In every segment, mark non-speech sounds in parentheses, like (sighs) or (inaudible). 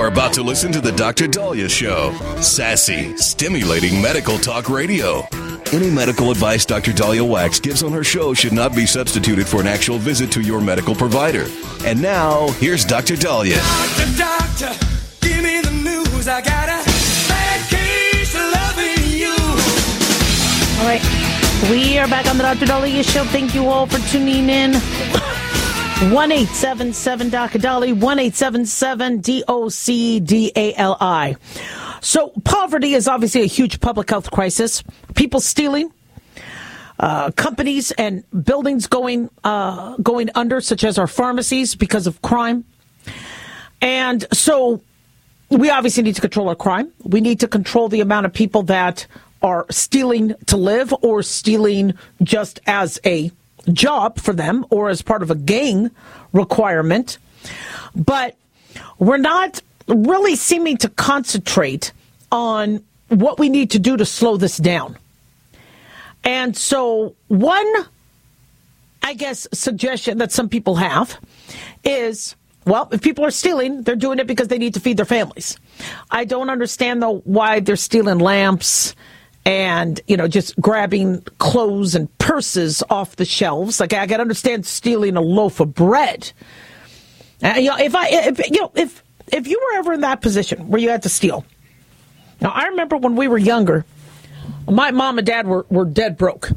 Are about to listen to the Dr. Daliah Show. Sassy, stimulating medical talk radio. Any medical advice Dr. Daliah Wax gives on her show should not be substituted for an actual visit to your medical provider. And now, here's Dr. Daliah. Doctor, doctor, give me the news. I got a bad case of loving you. All right. We are back on the Dr. Daliah Show. Thank you all for tuning in. 1 877 Dr. Dolly, 1 877 D O C D A L I. So, poverty is obviously a huge public health crisis. People stealing, uh, companies and buildings going uh, going under, such as our pharmacies, because of crime. And so, we obviously need to control our crime. We need to control the amount of people that are stealing to live or stealing just as a job for them or as part of a gang requirement. But we're not really seeming to concentrate on what we need to do to slow this down. And so, one, I guess, suggestion that some people have is well, if people are stealing, they're doing it because they need to feed their families. I don't understand, though, why they're stealing lamps and you know just grabbing clothes and purses off the shelves. Like I can understand stealing a loaf of bread. Uh, you know, if I, if, you know, if if you were ever in that position where you had to steal. Now I remember when we were younger, my mom and dad were were dead broke,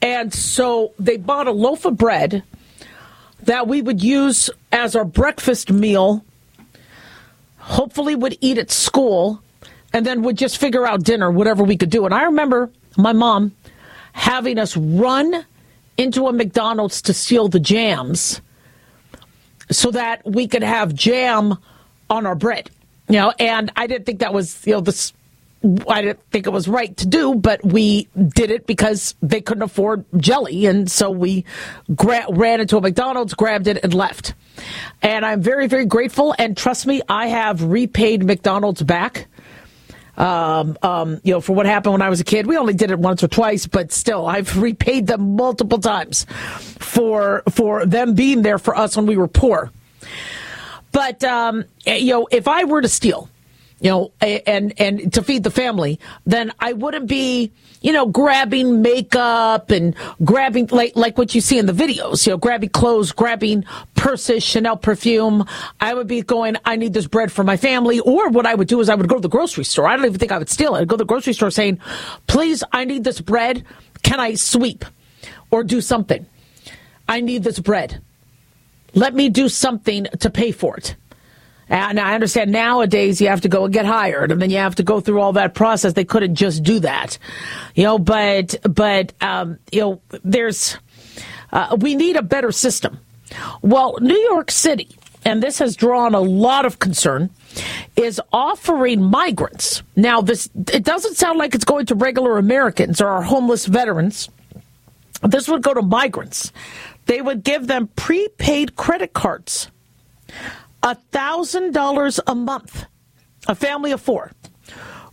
and so they bought a loaf of bread that we would use as our breakfast meal. Hopefully, would eat at school and then would just figure out dinner, whatever we could do. And I remember my mom having us run into a McDonald's to steal the jams so that we could have jam on our bread. You know, and I didn't think that was, you know, this I didn't think it was right to do, but we did it because they couldn't afford jelly. And so we gra- ran into a McDonald's, grabbed it, and left. And I'm very, very grateful. And trust me, I have repaid McDonald's back um, um, you know, for what happened when I was a kid. We only did it once or twice, but still, I've repaid them multiple times for for them being there for us when we were poor. But um, you know, if I were to steal, you know, and and to feed the family, then I wouldn't be, you know, grabbing makeup and grabbing like like what you see in the videos, you know, grabbing clothes, grabbing purses, Chanel perfume. I would be going, I need this bread for my family. Or what I would do is I would go to the grocery store. I don't even think I would steal it. I'd go to the grocery store saying, please, I need this bread. Can I sweep or do something? I need this bread. Let me do something to pay for it. And I understand nowadays you have to go and get hired, and then you have to go through all that process. They couldn't just do that, you know. But but um, you know, there's uh, we need a better system. Well, New York City, and this has drawn a lot of concern, is offering migrants. Now, this it doesn't sound like it's going to regular Americans or our homeless veterans. This would go to migrants. They would give them prepaid credit cards $1,000 a month. A family of four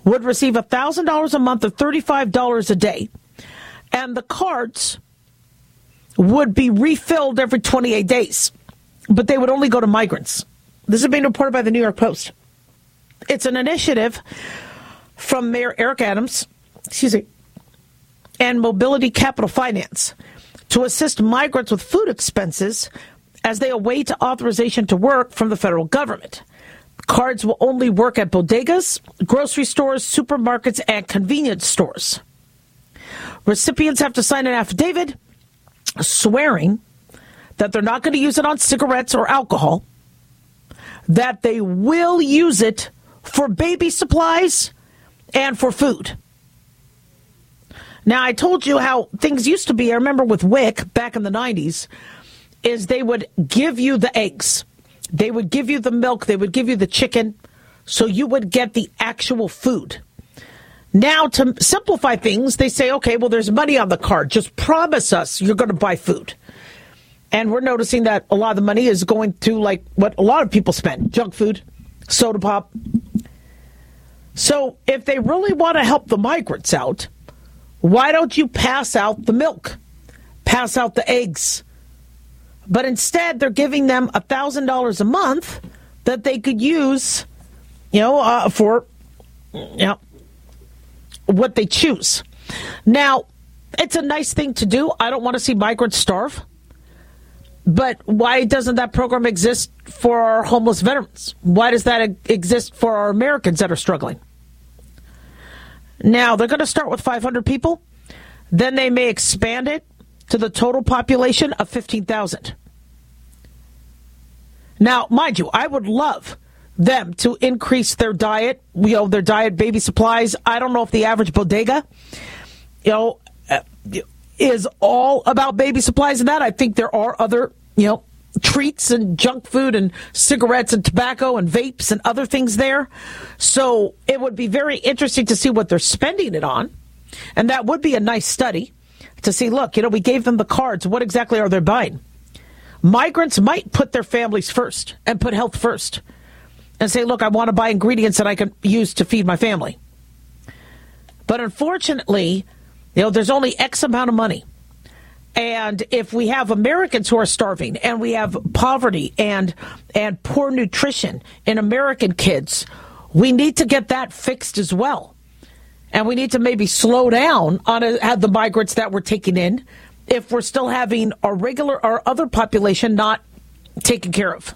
would receive $1,000 a month or $35 a day. And the cards would be refilled every 28 days, but they would only go to migrants. This is being reported by the New York Post. It's an initiative from Mayor Eric Adams, excuse me, and Mobility Capital Finance to assist migrants with food expenses as they await authorization to work from the federal government. Cards will only work at bodegas, grocery stores, supermarkets, and convenience stores. Recipients have to sign an affidavit swearing that they're not going to use it on cigarettes or alcohol, that they will use it for baby supplies and for food. Now, I told you how things used to be. I remember with WIC back in the 90s, is they would give you the eggs, they would give you the milk, they would give you the chicken, so you would get the actual food. Now, to simplify things, they say, okay, well, there's money on the card. Just promise us you're going to buy food. And we're noticing that a lot of the money is going to like what a lot of people spend junk food, soda pop. So if they really want to help the migrants out, why don't you pass out the milk, pass out the eggs? But instead, they're giving them $1,000 a month that they could use, you know, uh, for, you know, what they choose. Now, it's a nice thing to do. I don't want to see migrants starve. But why doesn't that program exist for our homeless veterans? Why does that exist for our Americans that are struggling? Now, they're going to start with 500 people. Then they may expand it to the total population of 15,000. Now, mind you, I would love them to increase their diet, you know, their diet, baby supplies. I don't know if the average bodega, you know, uh, is all about baby supplies and that. I think there are other, you know, treats and junk food and cigarettes and tobacco and vapes and other things there. So it would be very interesting to see what they're spending it on. And that would be a nice study to see, look, you know, we gave them the cards. What exactly are they buying? Migrants might put their families first and put health first and say, look, I want to buy ingredients that I can use to feed my family. But unfortunately, you know, there's only X amount of money. And if we have Americans who are starving and we have poverty and and poor nutrition in American kids, we need to get that fixed as well. And we need to maybe slow down on a, the migrants that we're taking in if we're still having our regular our other population not taken care of.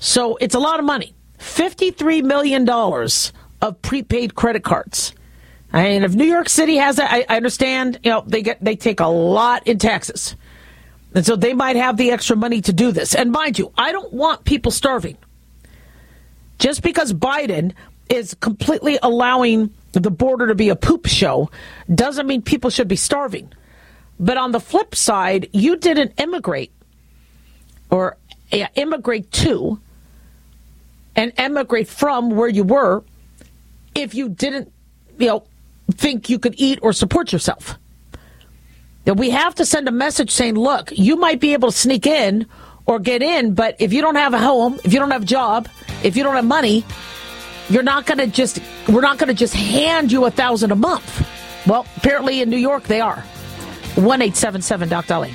So it's a lot of money. $53 million of prepaid credit cards. And if New York City has that, I, I understand. You know, they get they take a lot in taxes, and so they might have the extra money to do this. And mind you, I don't want people starving. Just because Biden is completely allowing the border to be a poop show doesn't mean people should be starving. But on the flip side, you didn't immigrate or yeah, immigrate to and emigrate from where you were if you didn't, you know, think you could eat or support yourself. That we have to send a message saying, look, you might be able to sneak in or get in, but if you don't have a home, if you don't have a job, if you don't have money, you're not going to just, we're not going to just hand you a thousand a month. Well, apparently in New York they are. One eight seven seven Doc Dolly.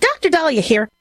Dr. Daliah here.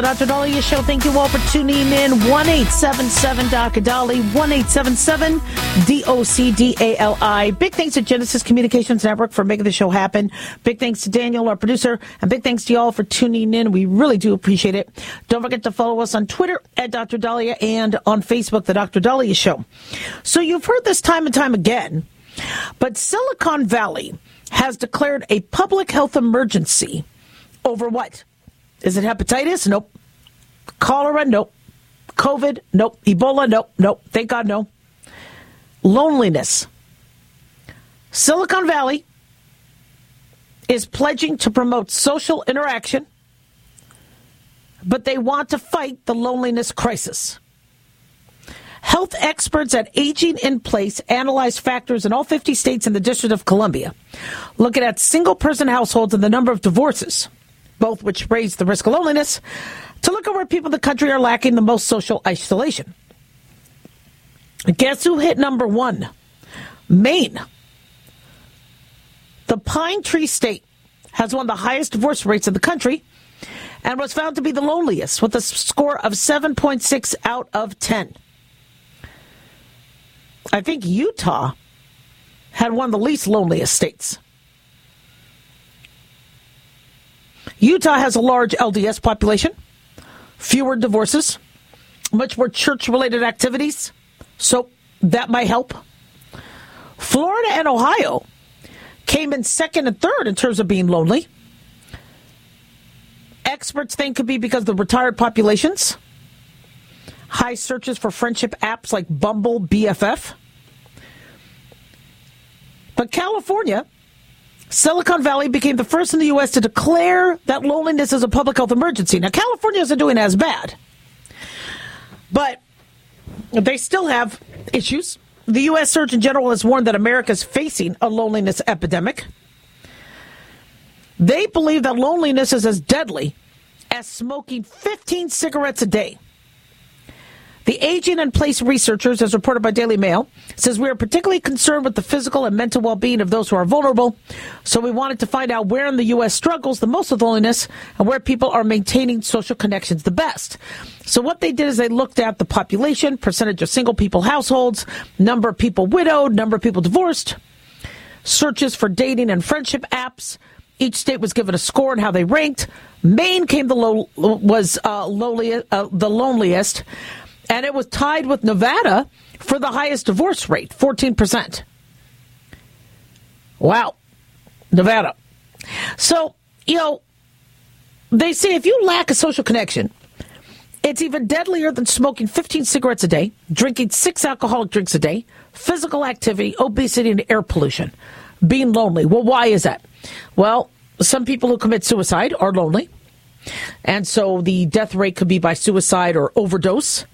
The Dr. Daliah Show. Thank you all for tuning in. 1 877 Dr. Dolly, 1 877 D O C D A L I. Big thanks to Genesis Communications Network for making the show happen. Big thanks to Daniel, our producer, and big thanks to y'all for tuning in. We really do appreciate it. Don't forget to follow us on Twitter at Dr. Daliah and on Facebook, The Dr. Daliah Show. So you've heard this time and time again, but Silicon Valley has declared a public health emergency over what? Is it hepatitis? Nope. Cholera? Nope. COVID? Nope. Ebola? Nope. Nope. Thank God, no. Loneliness. Silicon Valley is pledging to promote social interaction, but they want to fight the loneliness crisis. Health experts at Aging in Place analyze factors in all 50 states and the District of Columbia, looking at single person households and the number of divorces both which raise the risk of loneliness, to look at where people in the country are lacking the most social isolation. Guess who hit number one? Maine. The Pine Tree State has one of the highest divorce rates in the country and was found to be the loneliest with a score of 7.6 out of 10. I think Utah had one of the least loneliest states. Utah has a large LDS population, fewer divorces, much more church related activities, so that might help. Florida and Ohio came in second and third in terms of being lonely. Experts think could be because of the retired populations, high searches for friendship apps like Bumble, BFF. But California, Silicon Valley became the first in the U.S. to declare that loneliness is a public health emergency. Now, California isn't doing as bad, but they still have issues. The U.S. Surgeon General has warned that America is facing a loneliness epidemic. They believe that loneliness is as deadly as smoking 15 cigarettes a day. The Aging in Place researchers, as reported by Daily Mail, says we are particularly concerned with the physical and mental well-being of those who are vulnerable. So we wanted to find out where in the U.S. struggles the most with loneliness and where people are maintaining social connections the best. So what they did is they looked at the population, percentage of single people households, number of people widowed, number of people divorced, searches for dating and friendship apps. Each state was given a score and how they ranked. Maine came the low was uh, lowly, uh, the loneliest and it was tied with Nevada for the highest divorce rate, 14%. Wow. Nevada. So, you know, they say if you lack a social connection, it's even deadlier than smoking 15 cigarettes a day, drinking six alcoholic drinks a day, physical activity, obesity, and air pollution, being lonely. Well, why is that? Well, some people who commit suicide are lonely. And so the death rate could be by suicide or overdose.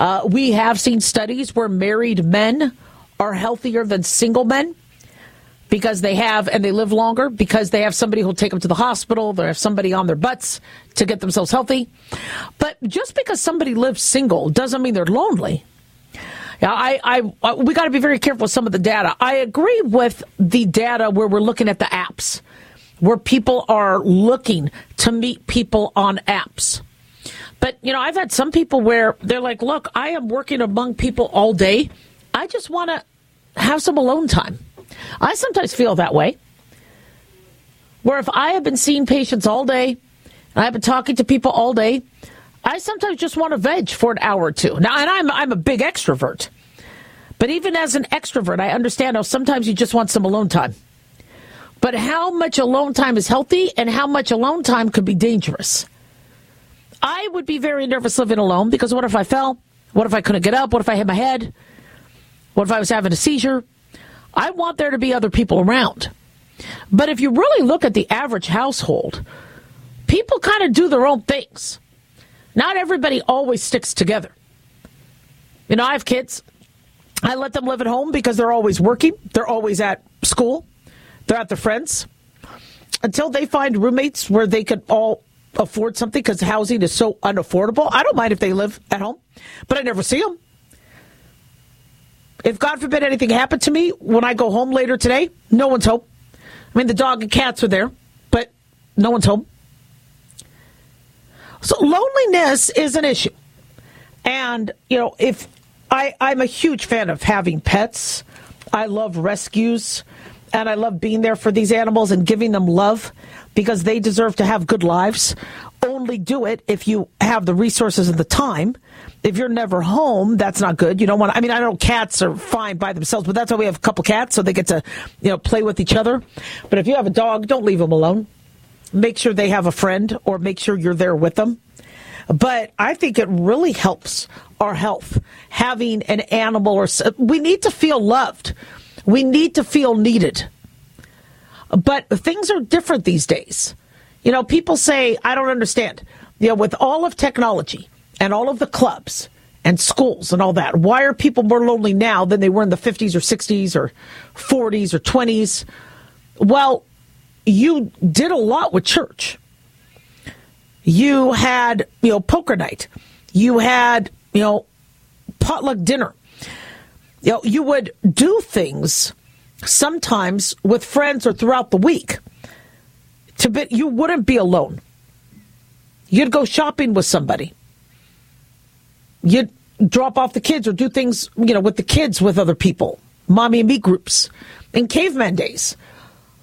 Uh, we have seen studies where married men are healthier than single men because they have and they live longer because they have somebody who'll take them to the hospital. They have somebody on their butts to get themselves healthy. But just because somebody lives single doesn't mean they're lonely. Yeah, I, I, we got to be very careful with some of the data. I agree with the data where we're looking at the apps, where people are looking to meet people on apps. But, you know, I've had some people where they're like, look, I am working among people all day. I just want to have some alone time. I sometimes feel that way. Where if I have been seeing patients all day, and I've been talking to people all day, I sometimes just want to veg for an hour or two. Now, and I'm, I'm a big extrovert. But even as an extrovert, I understand how sometimes you just want some alone time. But how much alone time is healthy and how much alone time could be dangerous? I would be very nervous living alone because what if I fell? What if I couldn't get up? What if I hit my head? What if I was having a seizure? I want there to be other people around. But if you really look at the average household, people kind of do their own things. Not everybody always sticks together. You know, I have kids. I let them live at home because they're always working, they're always at school, they're at their friends. Until they find roommates where they could all afford something because housing is so unaffordable. I don't mind if they live at home, but I never see them. If God forbid anything happened to me when I go home later today, no one's home. I mean, the dog and cats are there, but no one's home. So loneliness is an issue. And, you know, if I, I'm a huge fan of having pets, I love rescues, and I love being there for these animals and giving them love because they deserve to have good lives. Only do it if you have the resources and the time. If you're never home, that's not good. You don't want I mean, I know cats are fine by themselves, but that's why we have a couple cats so they get to, you know, play with each other. But if you have a dog, don't leave them alone. Make sure they have a friend or make sure you're there with them. But I think it really helps our health having an animal or we need to feel loved. We need to feel needed. But things are different these days. You know, people say, I don't understand. You know, with all of technology and all of the clubs and schools and all that, why are people more lonely now than they were in the 50s or 60s or 40s or 20s? Well, you did a lot with church. You had, you know, poker night. You had, you know, potluck dinner. You know, you would do things sometimes with friends or throughout the week. To be, you wouldn't be alone. You'd go shopping with somebody. You'd drop off the kids or do things, you know, with the kids with other people. mommy and me groups. In caveman days,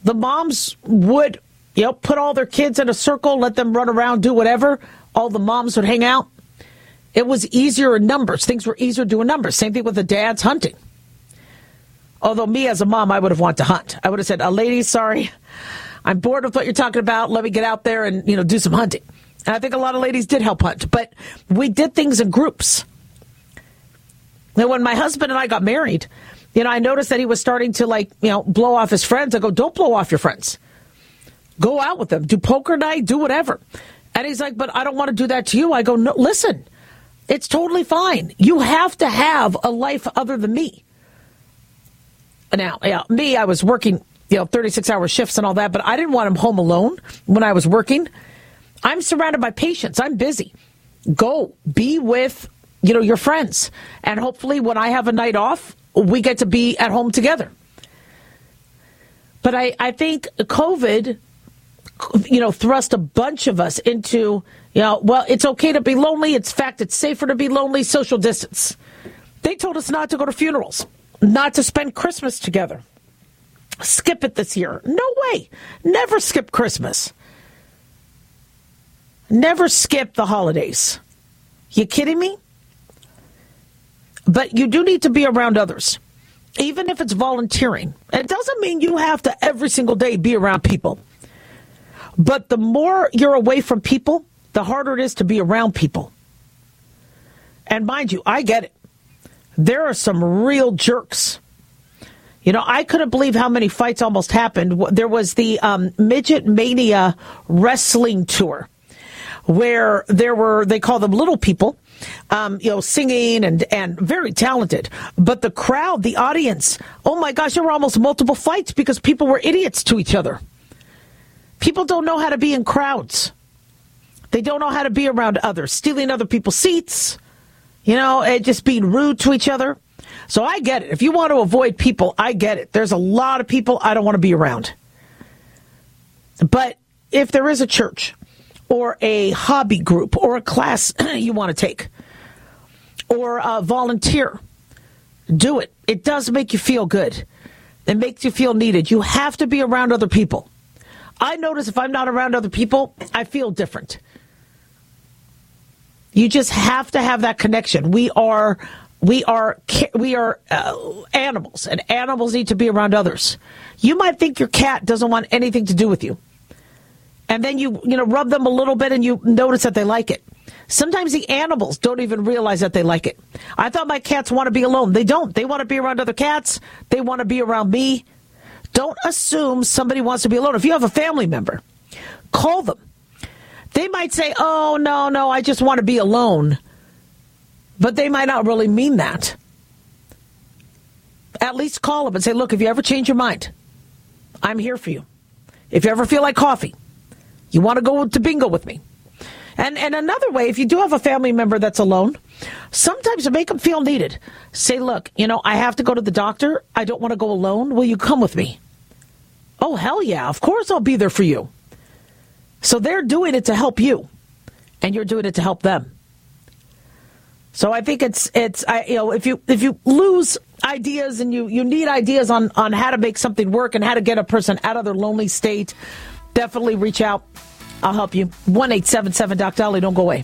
the moms would, you know, put all their kids in a circle, let them run around, do whatever. All the moms would hang out. It was easier in numbers. Things were easier doing numbers. Same thing with the dads hunting. Although me as a mom, I would have wanted to hunt. I would have said, "A lady, sorry, I'm bored with what you're talking about. Let me get out there and you know do some hunting." And I think a lot of ladies did help hunt, but we did things in groups. And when my husband and I got married, you know, I noticed that he was starting to like, you know, blow off his friends. I go, don't blow off your friends. Go out with them. Do poker night, do whatever. And he's like, but I don't want to do that to you. I go, no, listen, it's totally fine. You have to have a life other than me. Now, yeah, me, I was working, you know, 36 hour shifts and all that, but I didn't want him home alone when I was working. I'm surrounded by patients. I'm busy. Go be with, you know, your friends. And hopefully when I have a night off, we get to be at home together. But I, I think COVID, you know, thrust a bunch of us into, you know, well, it's okay to be lonely. It's fact, it's safer to be lonely, social distance. They told us not to go to funerals, not to spend Christmas together. Skip it this year. No way. Never skip Christmas. Never skip the holidays. You kidding me? But you do need to be around others, even if it's volunteering. It doesn't mean you have to every single day be around people. But the more you're away from people, the harder it is to be around people. And mind you, I get it. There are some real jerks. You know, I couldn't believe how many fights almost happened. There was the um, Midget Mania Wrestling Tour where there were, they call them little people, um, you know, singing and, and very talented. But the crowd, the audience, oh my gosh, there were almost multiple fights because people were idiots to each other. People don't know how to be in crowds. They don't know how to be around others, stealing other people's seats, you know, and just being rude to each other. So I get it. If you want to avoid people, I get it. There's a lot of people I don't want to be around. But if there is a church or a hobby group or a class (clears throat) you want to take or a volunteer, do it. It does make you feel good. It makes you feel needed. You have to be around other people. I notice if I'm not around other people, I feel different. You just have to have that connection. We are we are we are uh, animals and animals need to be around others. You might think your cat doesn't want anything to do with you. And then you you know rub them a little bit and you notice that they like it. Sometimes the animals don't even realize that they like it. I thought my cats want to be alone. They don't. They want to be around other cats. They want to be around me. Don't assume somebody wants to be alone. If you have a family member call them they might say oh no no i just want to be alone but they might not really mean that at least call them and say look if you ever change your mind i'm here for you if you ever feel like coffee you want to go to bingo with me? And and another way, if you do have a family member that's alone, sometimes to make them feel needed, say, look, you know, I have to go to the doctor. I don't want to go alone. Will you come with me? Oh hell yeah! Of course I'll be there for you. So they're doing it to help you, and you're doing it to help them. So I think it's it's I, you know if you if you lose ideas and you you need ideas on on how to make something work and how to get a person out of their lonely state definitely reach out. I'll help you. 1 877 Doc Dolly. Don't go away.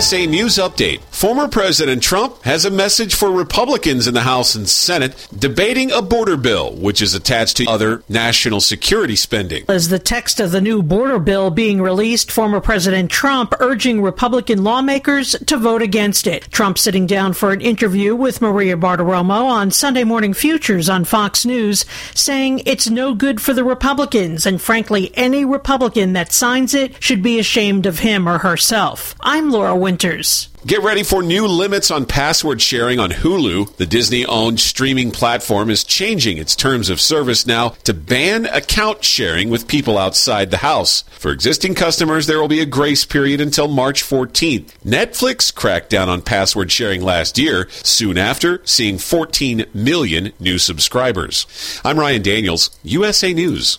USA News Update. Former President Trump has a message for Republicans in the House and Senate debating a border bill, which is attached to other national security spending. As the text of the new border bill being released, former President Trump urging Republican lawmakers to vote against it. Trump sitting down for an interview with Maria Bartiromo on Sunday Morning Futures on Fox News, saying it's no good for the Republicans, and frankly, any Republican that signs it should be ashamed of him or herself. I'm Laura Winters. Get ready for new limits on password sharing on Hulu. The Disney owned streaming platform is changing its terms of service now to ban account sharing with people outside the house. For existing customers, there will be a grace period until March 14th. Netflix cracked down on password sharing last year, soon after seeing 14 million new subscribers. I'm Ryan Daniels, USA News.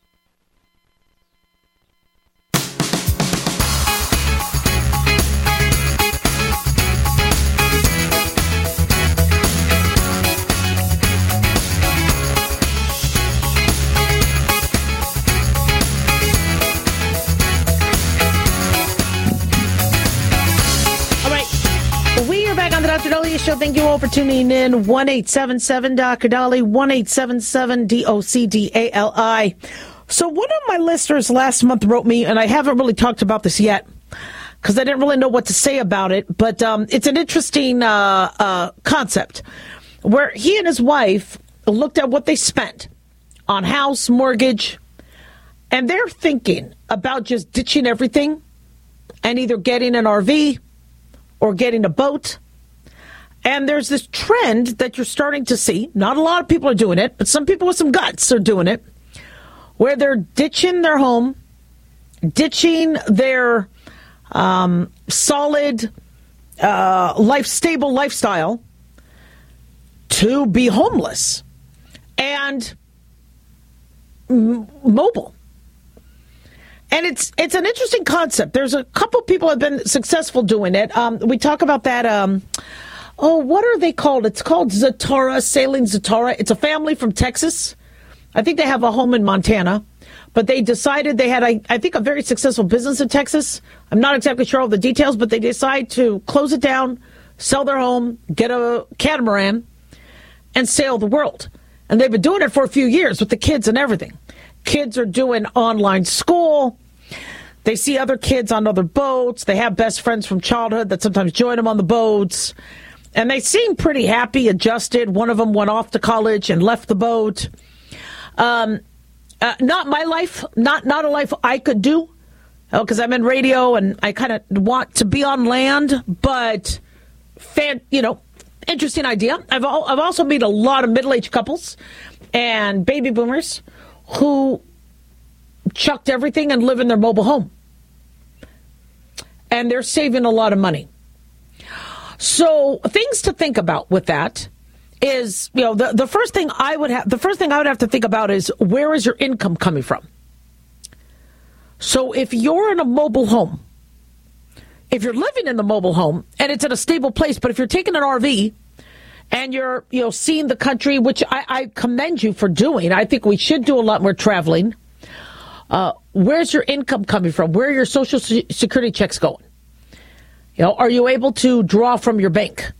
Show. Thank you all for tuning in. 1 877 Dr. Dolly, 1 877 D O C D A L I. So, one of my listeners last month wrote me, and I haven't really talked about this yet because I didn't really know what to say about it, but um, it's an interesting uh, uh, concept where he and his wife looked at what they spent on house, mortgage, and they're thinking about just ditching everything and either getting an RV or getting a boat. And there's this trend that you're starting to see. Not a lot of people are doing it, but some people with some guts are doing it, where they're ditching their home, ditching their um, solid, uh, life stable lifestyle to be homeless and m- mobile. And it's it's an interesting concept. There's a couple people have been successful doing it. Um, we talk about that. Um, oh, what are they called? It's called Zatara Sailing Zatara. It's a family from Texas. I think they have a home in Montana, but they decided they had, I, I think, a very successful business in Texas. I'm not exactly sure all the details, but they decide to close it down, sell their home, get a catamaran, and sail the world. And they've been doing it for a few years with the kids and everything. Kids are doing online school. They see other kids on other boats. They have best friends from childhood that sometimes join them on the boats. And they seem pretty happy, adjusted. One of them went off to college and left the boat. Um, uh, not my life, not not a life I could do, because I'm in radio and I kind of want to be on land. But, fan, you know, interesting idea. I've al- I've also met a lot of middle aged couples and baby boomers who chucked everything and live in their mobile home, and they're saving a lot of money. So things to think about with that is, you know, the, the first thing I would have, the first thing I would have to think about is where is your income coming from? So if you're in a mobile home, if you're living in the mobile home and it's in a stable place, but if you're taking an RV and you're, you know, seeing the country, which I, I commend you for doing, I think we should do a lot more traveling. Uh, where's your income coming from? Where are your social security checks going? You know, are you able to draw from your bank?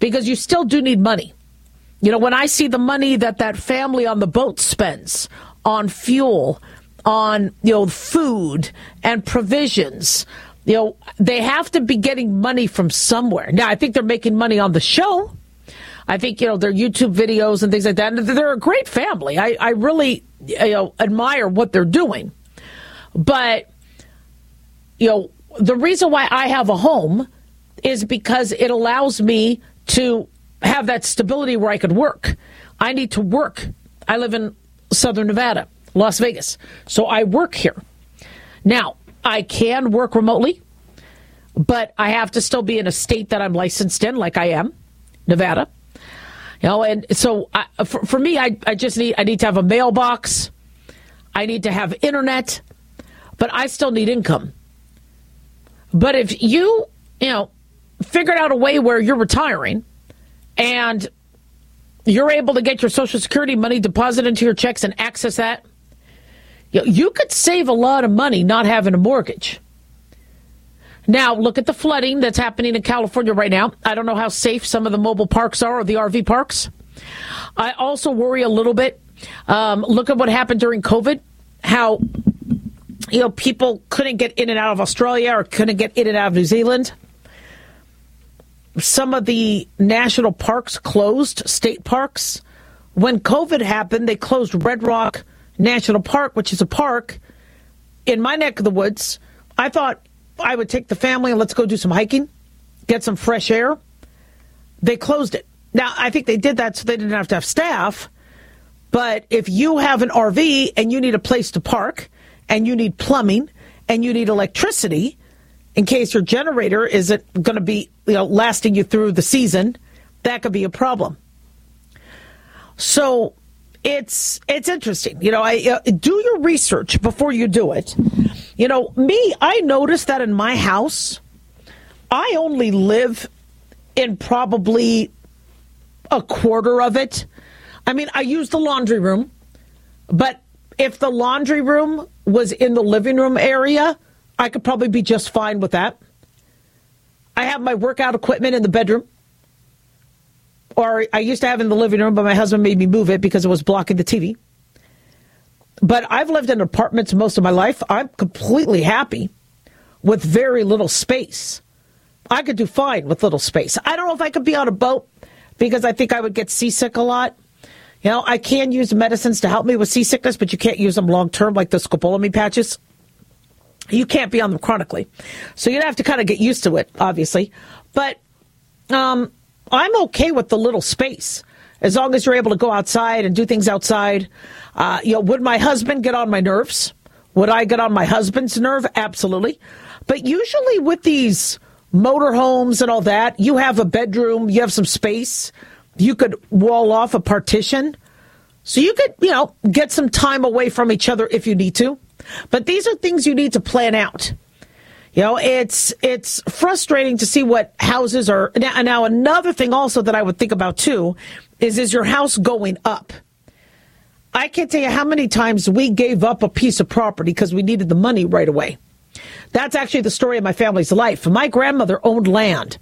Because you still do need money. You know, when I see the money that that family on the boat spends on fuel, on, you know, food and provisions, you know, they have to be getting money from somewhere. Now, I think they're making money on the show. I think, you know, their YouTube videos and things like that. And they're a great family. I, I really, you know, admire what they're doing. But, you know, the reason why I have a home is because it allows me to have that stability where I could work. I need to work. I live in Southern Nevada, Las Vegas. So I work here. Now, I can work remotely, but I have to still be in a state that I'm licensed in, like I am, Nevada. You know, and so I, for, for me, I, I just need I need to have a mailbox. I need to have internet, but I still need income. But if you, you know, figured out a way where you're retiring and you're able to get your Social Security money deposited into your checks and access that, you could save a lot of money not having a mortgage. Now, look at the flooding that's happening in California right now. I don't know how safe some of the mobile parks are or the RV parks. I also worry a little bit. Um, look at what happened during COVID, how you know, people couldn't get in and out of Australia or couldn't get in and out of New Zealand. Some of the national parks closed, state parks. When COVID happened, they closed Red Rock National Park, which is a park in my neck of the woods. I thought I would take the family and let's go do some hiking, get some fresh air. They closed it. Now, I think they did that so they didn't have to have staff. But if you have an RV and you need a place to park, and you need plumbing and you need electricity in case your generator isn't going to be you know lasting you through the season that could be a problem. So it's it's interesting you know i uh, do your research before you do it. You know me i noticed that in my house i only live in probably a quarter of it. I mean i use the laundry room but if the laundry room was in the living room area, I could probably be just fine with that. I have my workout equipment in the bedroom. Or I used to have in the living room, but my husband made me move it because it was blocking the TV. But I've lived in apartments most of my life. I'm completely happy with very little space. I could do fine with little space. I don't know if I could be on a boat because I think I would get seasick a lot. You know, I can use medicines to help me with seasickness, but you can't use them long term like the scopolamine patches. You can't be on them chronically. So you'd have to kind of get used to it, obviously. But um, I'm okay with the little space as long as you're able to go outside and do things outside. Uh, you know, would my husband get on my nerves? Would I get on my husband's nerve? Absolutely. But usually with these motorhomes and all that, you have a bedroom, you have some space you could wall off a partition. So you could, you know, get some time away from each other if you need to. But these are things you need to plan out. You know, it's it's frustrating to see what houses are now, now another thing also that I would think about too is is your house going up? I can't tell you how many times we gave up a piece of property because we needed the money right away. That's actually the story of my family's life. My grandmother owned land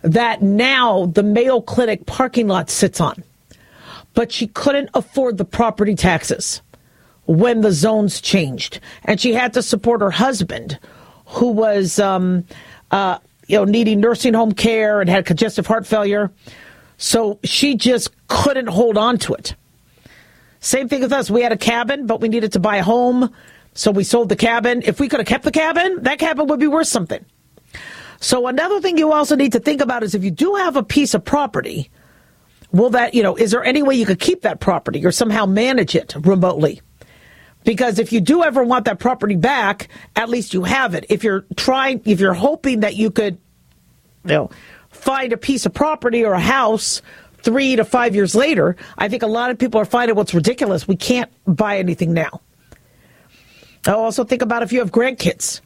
that now the Mayo Clinic parking lot sits on, but she couldn't afford the property taxes when the zones changed, and she had to support her husband, who was, um, uh, you know, needing nursing home care and had congestive heart failure. So she just couldn't hold on to it. Same thing with us. We had a cabin, but we needed to buy a home. So we sold the cabin. If we could have kept the cabin, that cabin would be worth something. So another thing you also need to think about is if you do have a piece of property, will that, you know, is there any way you could keep that property or somehow manage it remotely? Because if you do ever want that property back, at least you have it. If you're trying, if you're hoping that you could, you know, find a piece of property or a house three to five years later, I think a lot of people are finding what's ridiculous. We can't buy anything now. I also think about if you have grandkids.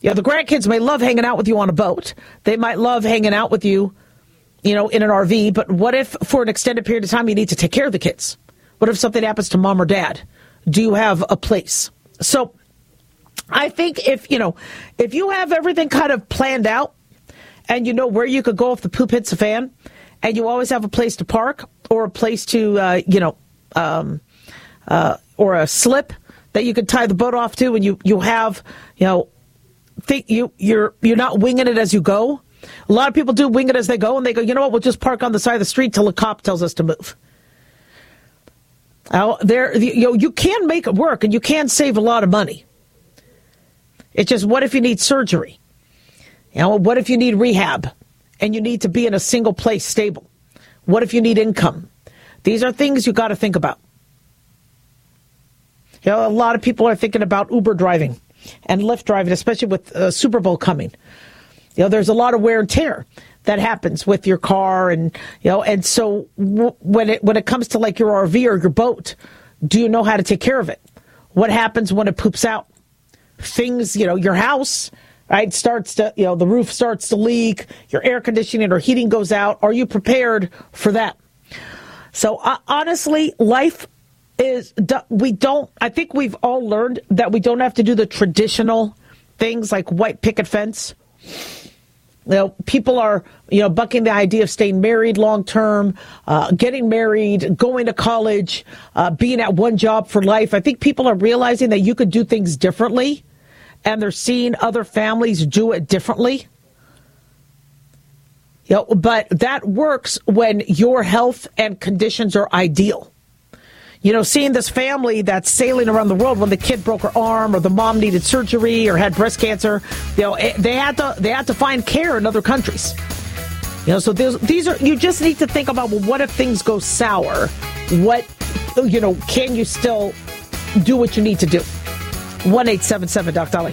Yeah, the grandkids may love hanging out with you on a boat. They might love hanging out with you, you know, in an RV. But what if for an extended period of time you need to take care of the kids? What if something happens to mom or dad? Do you have a place? So I think if, you know, if you have everything kind of planned out and you know where you could go if the poop hits the fan and you always have a place to park or a place to, uh, you know, um, uh, or a slip that you could tie the boat off to and you, you have, you know, think you, you're, you're not winging it as you go. A lot of people do wing it as they go and they go, you know what, we'll just park on the side of the street till a cop tells us to move. Now, there, you know, you can make it work and you can save a lot of money. It's just, what if you need surgery? You know, what if you need rehab and you need to be in a single place stable? What if you need income? These are things you got to think about. You know, a lot of people are thinking about Uber driving and Lyft driving, especially with uh, Super Bowl coming. You know, there's a lot of wear and tear that happens with your car, and you know, and so w- when it when it comes to like your RV or your boat, do you know how to take care of it? What happens when it poops out? Things, you know, your house, right, starts to, you know, the roof starts to leak, your air conditioning or heating goes out. Are you prepared for that? So uh, honestly, life is we don't. I think we've all learned that we don't have to do the traditional things like white picket fence. You know, people are you know bucking the idea of staying married long term, uh, getting married, going to college, uh, being at one job for life. I think people are realizing that you could do things differently, and they're seeing other families do it differently. You know, but that works when your health and conditions are ideal you know, seeing this family that's sailing around the world when the kid broke her arm or the mom needed surgery or had breast cancer, you know, eh, they had to they had to find care in other countries. You know, so these are you just need to think about well, what if things go sour? What you know, can you still do what you need to do? One eight seven seven Doc Dolly.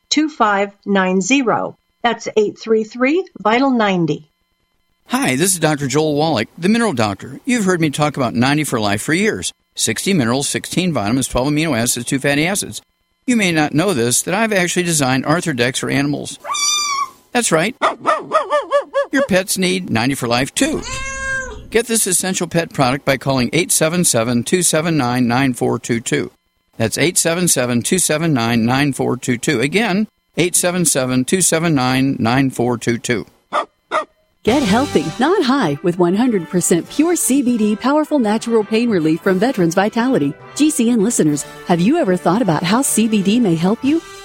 2590. That's 833 Vital 90. Hi, this is Dr. Joel Wallach, the Mineral Doctor. You've heard me talk about 90 for Life for years 60 minerals, 16 vitamins, 12 amino acids, 2 fatty acids. You may not know this, that I've actually designed Arthrodex for animals. That's right. Your pets need 90 for Life too. Get this essential pet product by calling 877 279 9422. That's 877 279 9422. Again, 877 279 9422. Get healthy, not high, with 100% pure CBD powerful natural pain relief from Veterans Vitality. GCN listeners, have you ever thought about how CBD may help you?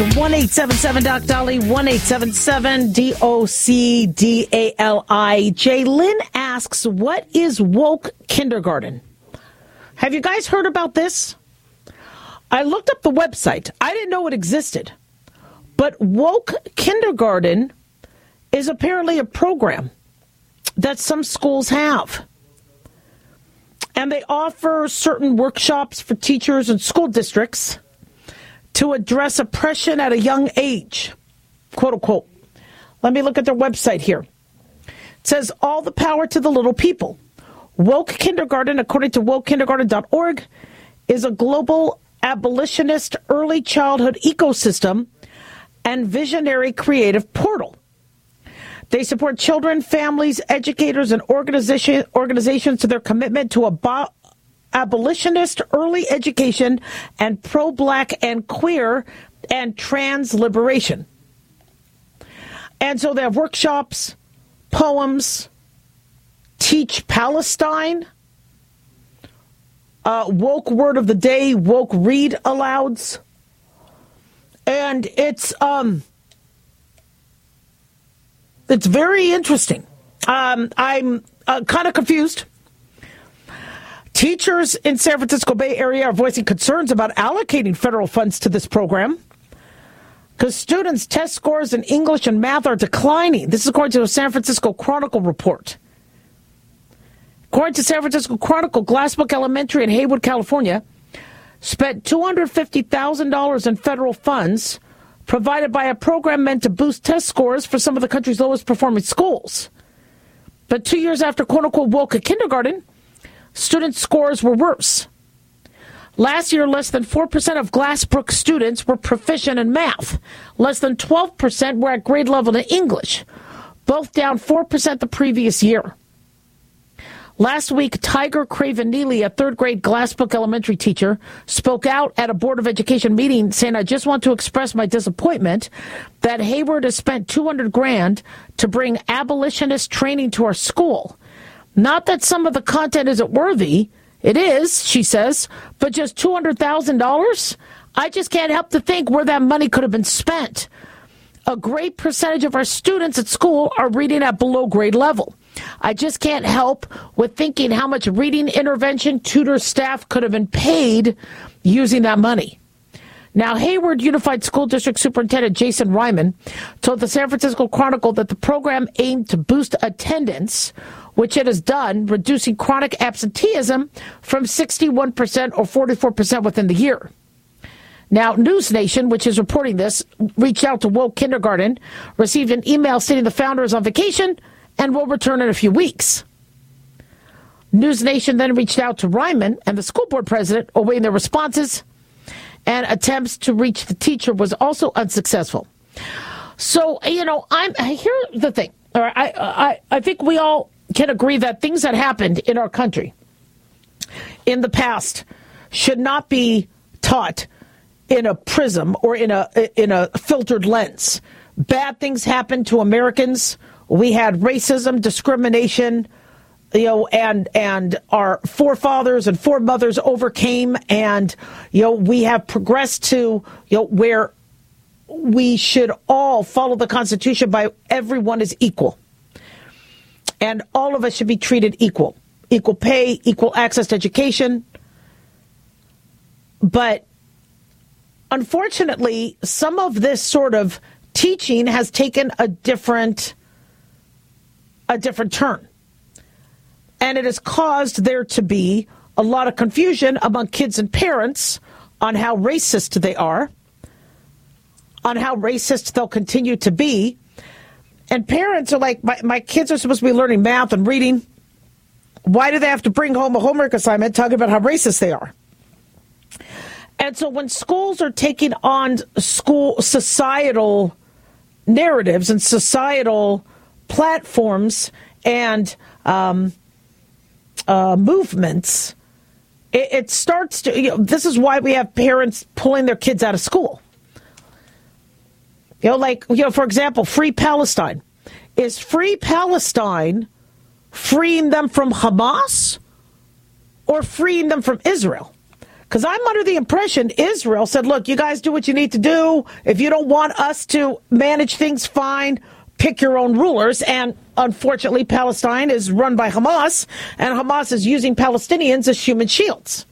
One eight seven seven Doc Dolly, one eight seven seven D O C D A L I. Jay Lynn asks, "What is woke kindergarten?" Have you guys heard about this? I looked up the website. I didn't know it existed, but woke kindergarten is apparently a program that some schools have. And they offer certain workshops for teachers and school districts to address oppression at a young age, quote unquote. Let me look at their website here. It says, All the power to the little people. Woke Kindergarten, according to wokekindergarten.org, is a global abolitionist early childhood ecosystem and visionary creative portal. They support children, families, educators, and organization, organizations to their commitment to abo- abolitionist early education and pro black and queer and trans liberation. And so they have workshops, poems, teach Palestine, uh, woke word of the day, woke read alouds, and it's um, it's very interesting. Um, I'm uh, kind of confused. Teachers in San Francisco Bay Area are voicing concerns about allocating federal funds to this program because students' test scores in English and math are declining. This is according to a San Francisco Chronicle report. According to San Francisco Chronicle, Glassbrook Elementary in Hayward, California, spent $250,000 in federal funds provided by a program meant to boost test scores for some of the country's lowest performing schools. But two years after quote unquote woke kindergarten, student scores were worse. Last year, less than 4% of Glassbrook students were proficient in math. Less than 12% were at grade level in English, both down 4% the previous year. Last week, Tiger Craven Neely, a third grade Glassbrook elementary teacher, spoke out at a Board of Education meeting saying, I just want to express my disappointment that Hayward has spent 200 grand to bring abolitionist training to our school. Not that some of the content isn't worthy. It is, she says, but just $200,000? I just can't help to think where that money could have been spent. A great percentage of our students at school are reading at below grade level. I just can't help with thinking how much reading intervention tutor staff could have been paid using that money. Now, Hayward Unified School District Superintendent Jason Reimann told the San Francisco Chronicle that the program aimed to boost attendance, which it has done, reducing chronic absenteeism from 61% or 44% within the year. Now, News Nation, which is reporting this, reached out to Woke Kindergarten, received an email stating the founder is on vacation and will return in a few weeks. News Nation then reached out to Reimann and the school board president, awaiting their responses and attempts to reach the teacher was also unsuccessful. So, you know, I'm here's the thing. All right, I, I, I think we all can agree that things that happened in our country in the past should not be taught in a prism or in a in a filtered lens. Bad things happened to Americans. We had racism, discrimination, you know, and and our forefathers and foremothers overcame, and you know, we have progressed to you know where we should all follow the Constitution by everyone is equal, and all of us should be treated equal, equal pay, equal access to education. But unfortunately, some of this sort of teaching has taken a different a different turn and it has caused there to be a lot of confusion among kids and parents on how racist they are, on how racist they'll continue to be. And parents are like, my, my kids are supposed to be learning math and reading. Why do they have to bring home a homework assignment talking about how racist they are? And so when schools are taking on school societal narratives and societal platforms and um, uh, movements, it, it, starts to. You know, this is why we have parents pulling their kids out of school. You know, like you know, for example, Free Palestine. Is Free Palestine freeing them from Hamas or freeing them from Israel? Because I'm under the impression Israel said, look, you guys do what you need to do. If you don't want us to manage things, fine pick your own rulers. And unfortunately, Palestine is run by Hamas, and Hamas is using Palestinians as human shields.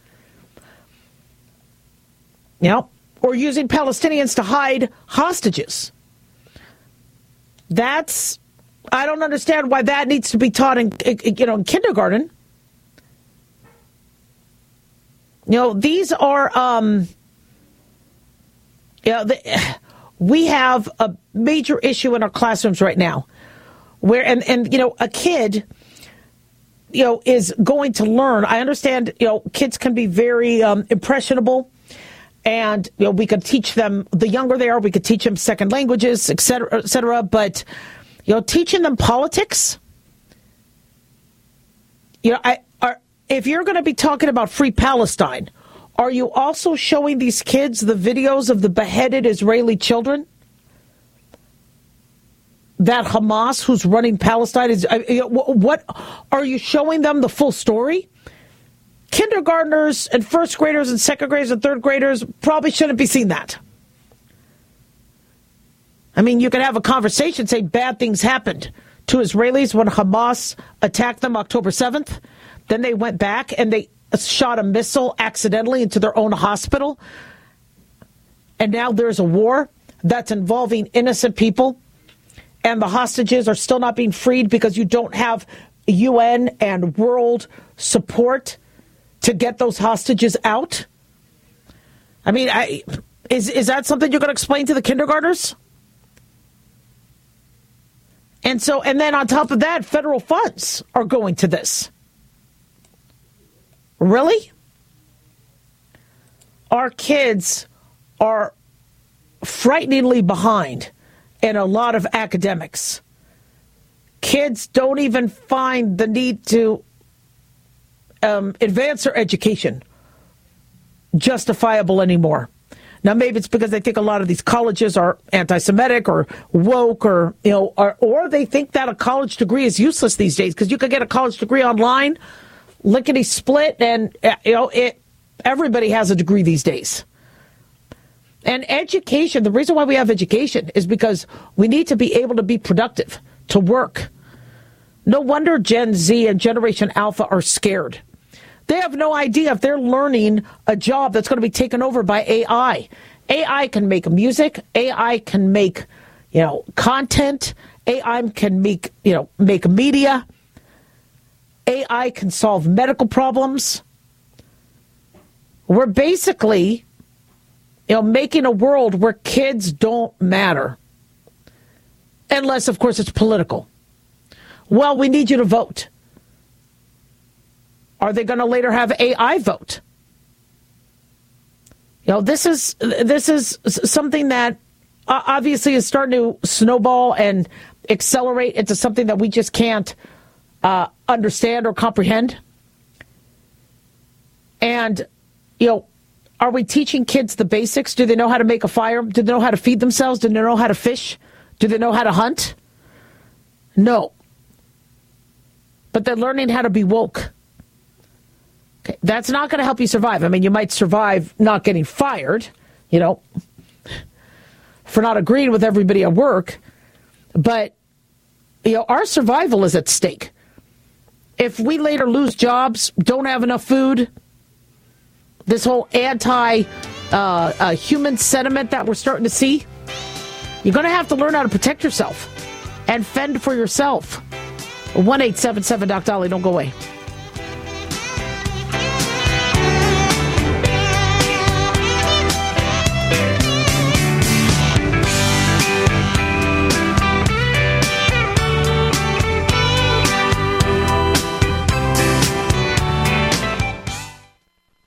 Know, or using Palestinians to hide hostages. That's I don't understand why that needs to be taught in you know in kindergarten. You know, these are um you know, the, (sighs) we have a major issue in our classrooms right now where and and you know a kid you know is going to learn i understand you know kids can be very um, impressionable and you know we could teach them the younger they are we could teach them second languages et cetera et cetera but you know teaching them politics you know i are if you're going to be talking about free palestine are you also showing these kids the videos of the beheaded Israeli children? that Hamas, who's running Palestine, is what are you showing them the full story? Kindergartners and first graders and second graders and third graders probably shouldn't be seeing that. I mean, you could have a conversation, say bad things happened to Israelis when Hamas attacked them October 7th. Then they went back and they shot a missile accidentally into their own hospital. And now there's a war that's involving innocent people. And the hostages are still not being freed because you don't have UN and world support to get those hostages out. I mean, I, is, is that something you're going to explain to the kindergartners? And so, and then on top of that, federal funds are going to this. Really? Our kids are frighteningly behind in a lot of academics. Kids don't even find the need to um, advance their education justifiable anymore. Now, maybe it's because they think a lot of these colleges are anti-Semitic or woke, or you know, or, or they think that a college degree is useless these days because you could get a college degree online, lickety split, and uh, you know, it. Everybody has a degree these days. And education, the reason why we have education is because we need to be able to be productive, to work. No wonder Gen Z and Generation Alpha are scared. They have no idea if they're learning a job that's going to be taken over by AI. AI can make music, AI can make, you know, content, AI can make, you know, make media. AI can solve medical problems. We're basically, you know, making a world where kids don't matter. Unless, of course, it's political. Well, we need you to vote. Are they going to later have AI vote? You know, this is this is something that obviously is starting to snowball and accelerate into something that we just can't uh, understand or comprehend. And you know, are we teaching kids the basics? Do they know how to make a fire? Do they know how to feed themselves? Do they know how to fish? Do they know how to hunt? No. But they're learning how to be woke. Okay, that's not going to help you survive. I mean, you might survive not getting fired, you know, for not agreeing with everybody at work, but you know, our survival is at stake. If we later lose jobs, don't have enough food, this whole anti uh, uh, human sentiment that we're starting to see, you're going to have to learn how to protect yourself and fend for yourself. 1 877 Doc Dolly, don't go away.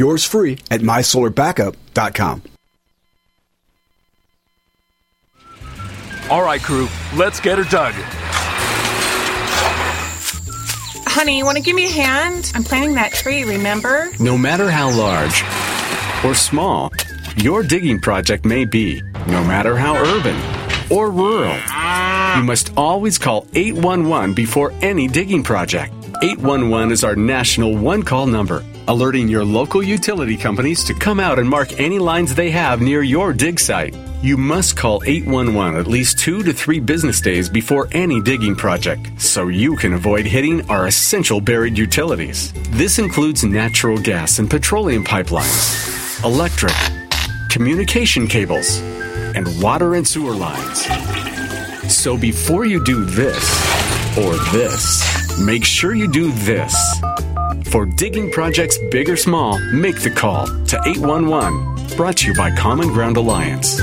Yours free at mysolarbackup.com. All right, crew, let's get her dug. Honey, you want to give me a hand? I'm planting that tree, remember? No matter how large or small your digging project may be, no matter how urban or rural, you must always call 811 before any digging project. 811 is our national one call number alerting your local utility companies to come out and mark any lines they have near your dig site. You must call 811 at least two to three business days before any digging project so you can avoid hitting our essential buried utilities. This includes natural gas and petroleum pipelines, electric, communication cables, and water and sewer lines. So before you do this or this, make sure you do this. For digging projects big or small, make the call to 811. Brought to you by Common Ground Alliance.